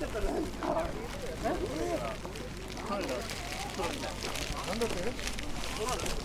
何。だって